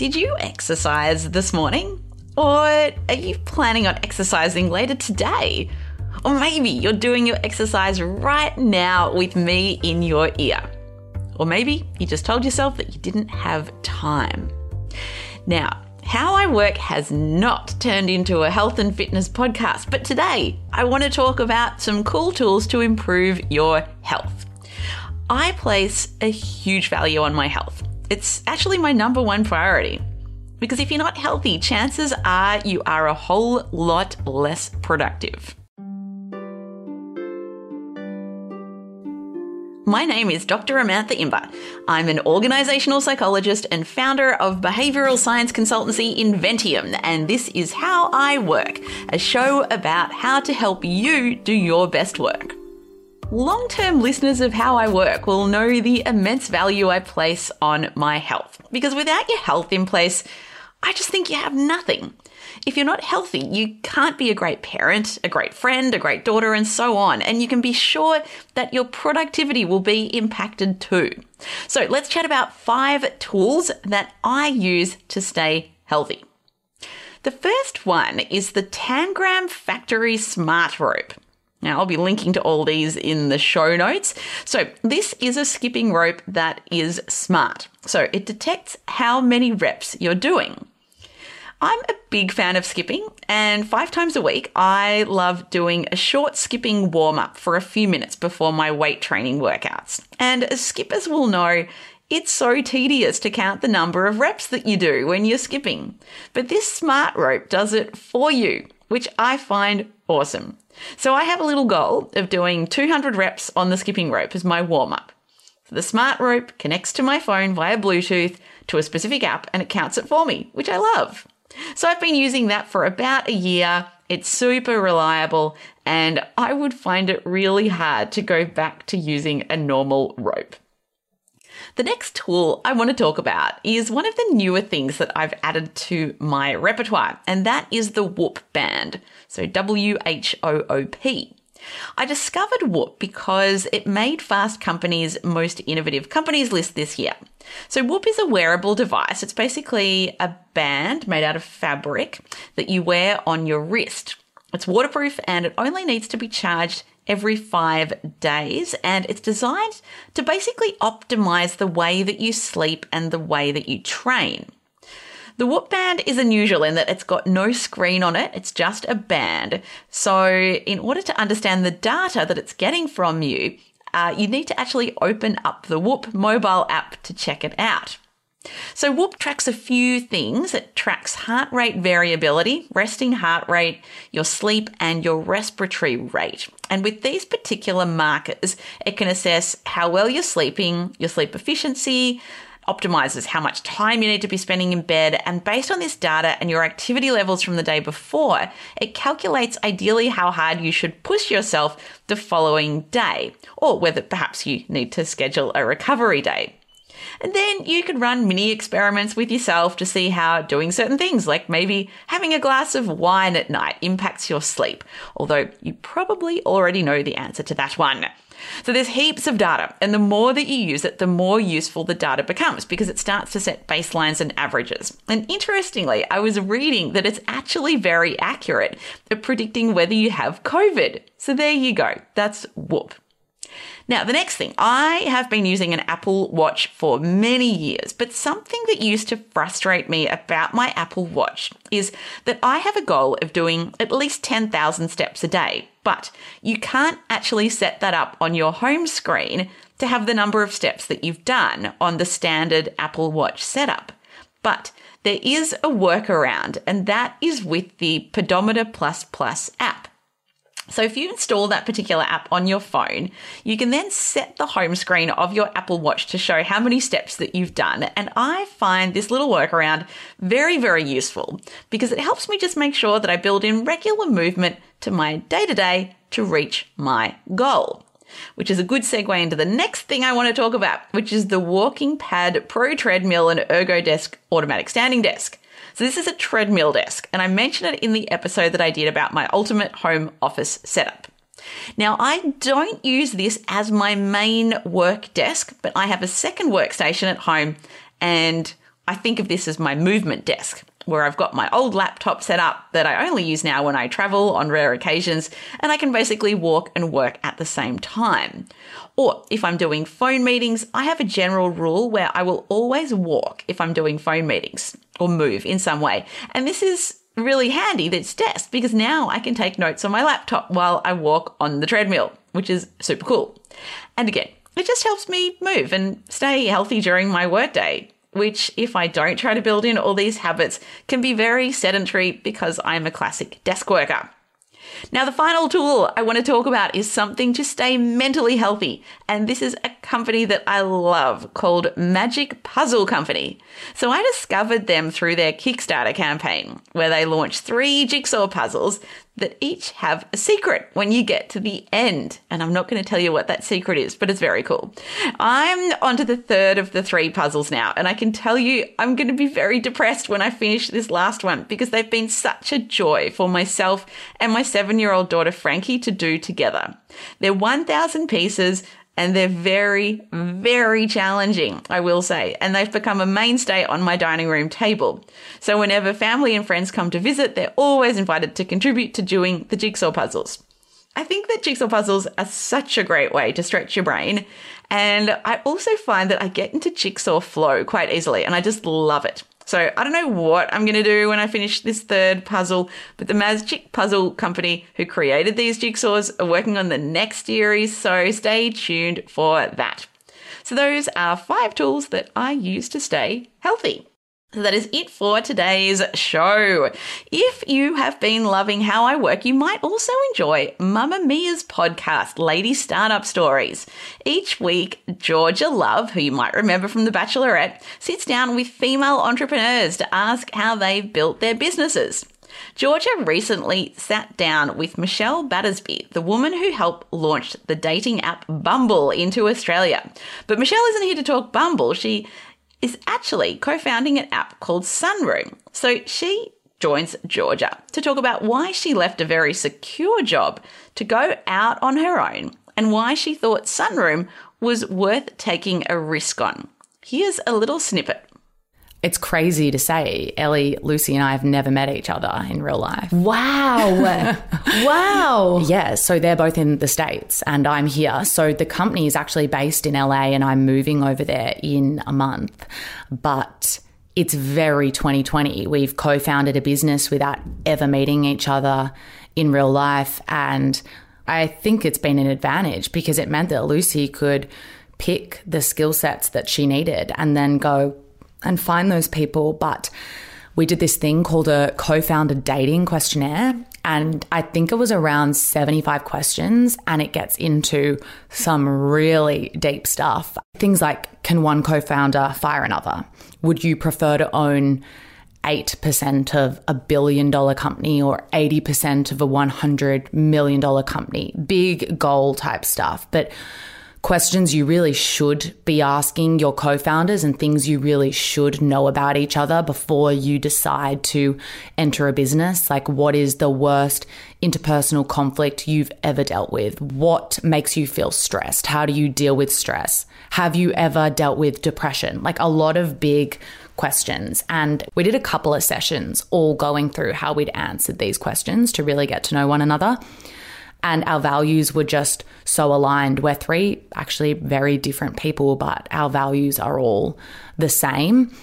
Did you exercise this morning? Or are you planning on exercising later today? Or maybe you're doing your exercise right now with me in your ear. Or maybe you just told yourself that you didn't have time. Now, how I Work has not turned into a health and fitness podcast, but today I want to talk about some cool tools to improve your health. I place a huge value on my health. It's actually my number one priority. Because if you're not healthy, chances are you are a whole lot less productive. My name is Dr. Amantha Imber. I'm an organizational psychologist and founder of behavioral science consultancy Inventium, and this is How I Work, a show about how to help you do your best work. Long term listeners of How I Work will know the immense value I place on my health. Because without your health in place, I just think you have nothing. If you're not healthy, you can't be a great parent, a great friend, a great daughter, and so on. And you can be sure that your productivity will be impacted too. So let's chat about five tools that I use to stay healthy. The first one is the Tangram Factory Smart Rope. Now, I'll be linking to all these in the show notes. So, this is a skipping rope that is smart. So, it detects how many reps you're doing. I'm a big fan of skipping, and five times a week, I love doing a short skipping warm up for a few minutes before my weight training workouts. And as skippers will know, it's so tedious to count the number of reps that you do when you're skipping. But this smart rope does it for you, which I find awesome. So I have a little goal of doing 200 reps on the skipping rope as my warm up. So the smart rope connects to my phone via Bluetooth to a specific app and it counts it for me, which I love. So I've been using that for about a year. It's super reliable and I would find it really hard to go back to using a normal rope. The next tool I want to talk about is one of the newer things that I've added to my repertoire, and that is the Whoop band. So W H O O P. I discovered Whoop because it made Fast Company's most innovative companies list this year. So Whoop is a wearable device. It's basically a band made out of fabric that you wear on your wrist. It's waterproof and it only needs to be charged every five days. And it's designed to basically optimize the way that you sleep and the way that you train. The Whoop band is unusual in that it's got no screen on it, it's just a band. So, in order to understand the data that it's getting from you, uh, you need to actually open up the Whoop mobile app to check it out. So Whoop tracks a few things. It tracks heart rate variability, resting heart rate, your sleep, and your respiratory rate. And with these particular markers, it can assess how well you're sleeping, your sleep efficiency, optimizes how much time you need to be spending in bed, and based on this data and your activity levels from the day before, it calculates ideally how hard you should push yourself the following day, or whether perhaps you need to schedule a recovery day. And then you could run mini experiments with yourself to see how doing certain things, like maybe having a glass of wine at night, impacts your sleep. Although you probably already know the answer to that one. So there's heaps of data, and the more that you use it, the more useful the data becomes because it starts to set baselines and averages. And interestingly, I was reading that it's actually very accurate at predicting whether you have COVID. So there you go. That's whoop. Now, the next thing, I have been using an Apple Watch for many years, but something that used to frustrate me about my Apple Watch is that I have a goal of doing at least 10,000 steps a day, but you can't actually set that up on your home screen to have the number of steps that you've done on the standard Apple Watch setup. But there is a workaround, and that is with the Pedometer Plus Plus app. So if you install that particular app on your phone, you can then set the home screen of your Apple Watch to show how many steps that you've done. And I find this little workaround very, very useful because it helps me just make sure that I build in regular movement to my day to day to reach my goal. Which is a good segue into the next thing I want to talk about, which is the Walking Pad Pro Treadmill and Ergo Desk Automatic Standing Desk. So this is a treadmill desk, and I mentioned it in the episode that I did about my ultimate home office setup. Now, I don't use this as my main work desk, but I have a second workstation at home and I think of this as my movement desk, where I've got my old laptop set up that I only use now when I travel on rare occasions, and I can basically walk and work at the same time. Or if I'm doing phone meetings, I have a general rule where I will always walk if I'm doing phone meetings or move in some way. And this is really handy this desk because now I can take notes on my laptop while I walk on the treadmill, which is super cool. And again, it just helps me move and stay healthy during my workday which, if I don't try to build in all these habits, can be very sedentary because I'm a classic desk worker. Now, the final tool I want to talk about is something to stay mentally healthy. And this is a company that I love called Magic Puzzle Company. So I discovered them through their Kickstarter campaign, where they launched three jigsaw puzzles that each have a secret when you get to the end. And I'm not going to tell you what that secret is, but it's very cool. I'm onto the third of the three puzzles now, and I can tell you I'm going to be very depressed when I finish this last one because they've been such a joy for myself and my seven year old daughter Frankie to do together. They're 1,000 pieces and they're very, very challenging, I will say. And they've become a mainstay on my dining room table. So whenever family and friends come to visit, they're always invited to contribute to doing the jigsaw puzzles. I think that jigsaw puzzles are such a great way to stretch your brain. And I also find that I get into jigsaw flow quite easily, and I just love it. So I don't know what I'm going to do when I finish this third puzzle, but the Magic Puzzle Company who created these jigsaws are working on the next series, so stay tuned for that. So those are five tools that I use to stay healthy. That is it for today's show. If you have been loving how I work, you might also enjoy Mamamia's podcast, Lady Startup Stories. Each week, Georgia Love, who you might remember from The Bachelorette, sits down with female entrepreneurs to ask how they've built their businesses. Georgia recently sat down with Michelle Battersby, the woman who helped launch the dating app Bumble into Australia. But Michelle isn't here to talk Bumble. She is actually co founding an app called Sunroom. So she joins Georgia to talk about why she left a very secure job to go out on her own and why she thought Sunroom was worth taking a risk on. Here's a little snippet it's crazy to say Ellie, Lucy, and I have never met each other in real life. Wow. wow. Yeah. So they're both in the States and I'm here. So the company is actually based in LA and I'm moving over there in a month. But it's very 2020. We've co founded a business without ever meeting each other in real life. And I think it's been an advantage because it meant that Lucy could pick the skill sets that she needed and then go, and find those people. But we did this thing called a co founder dating questionnaire. And I think it was around 75 questions, and it gets into some really deep stuff. Things like Can one co founder fire another? Would you prefer to own 8% of a billion dollar company or 80% of a $100 million company? Big goal type stuff. But questions you really should be asking your co founders and things you really should know about each other before you decide to enter a business. Like, what is the worst interpersonal conflict you've ever dealt with? What makes you feel stressed? How do you deal with stress? Have you ever dealt with depression? Like, a lot of big questions. And we did a couple of sessions all going through how we'd answered these questions to really get to know one another and our values were just so aligned. We're three actually very different people, but our values are all the same.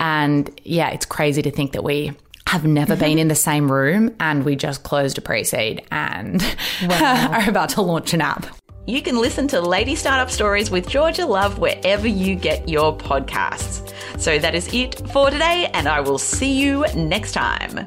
And yeah, it's crazy to think that we have never been in the same room and we just closed a pre seed and wow. are about to launch an app. You can listen to Lady Startup Stories with Georgia Love wherever you get your podcasts. So that is it for today, and I will see you next time.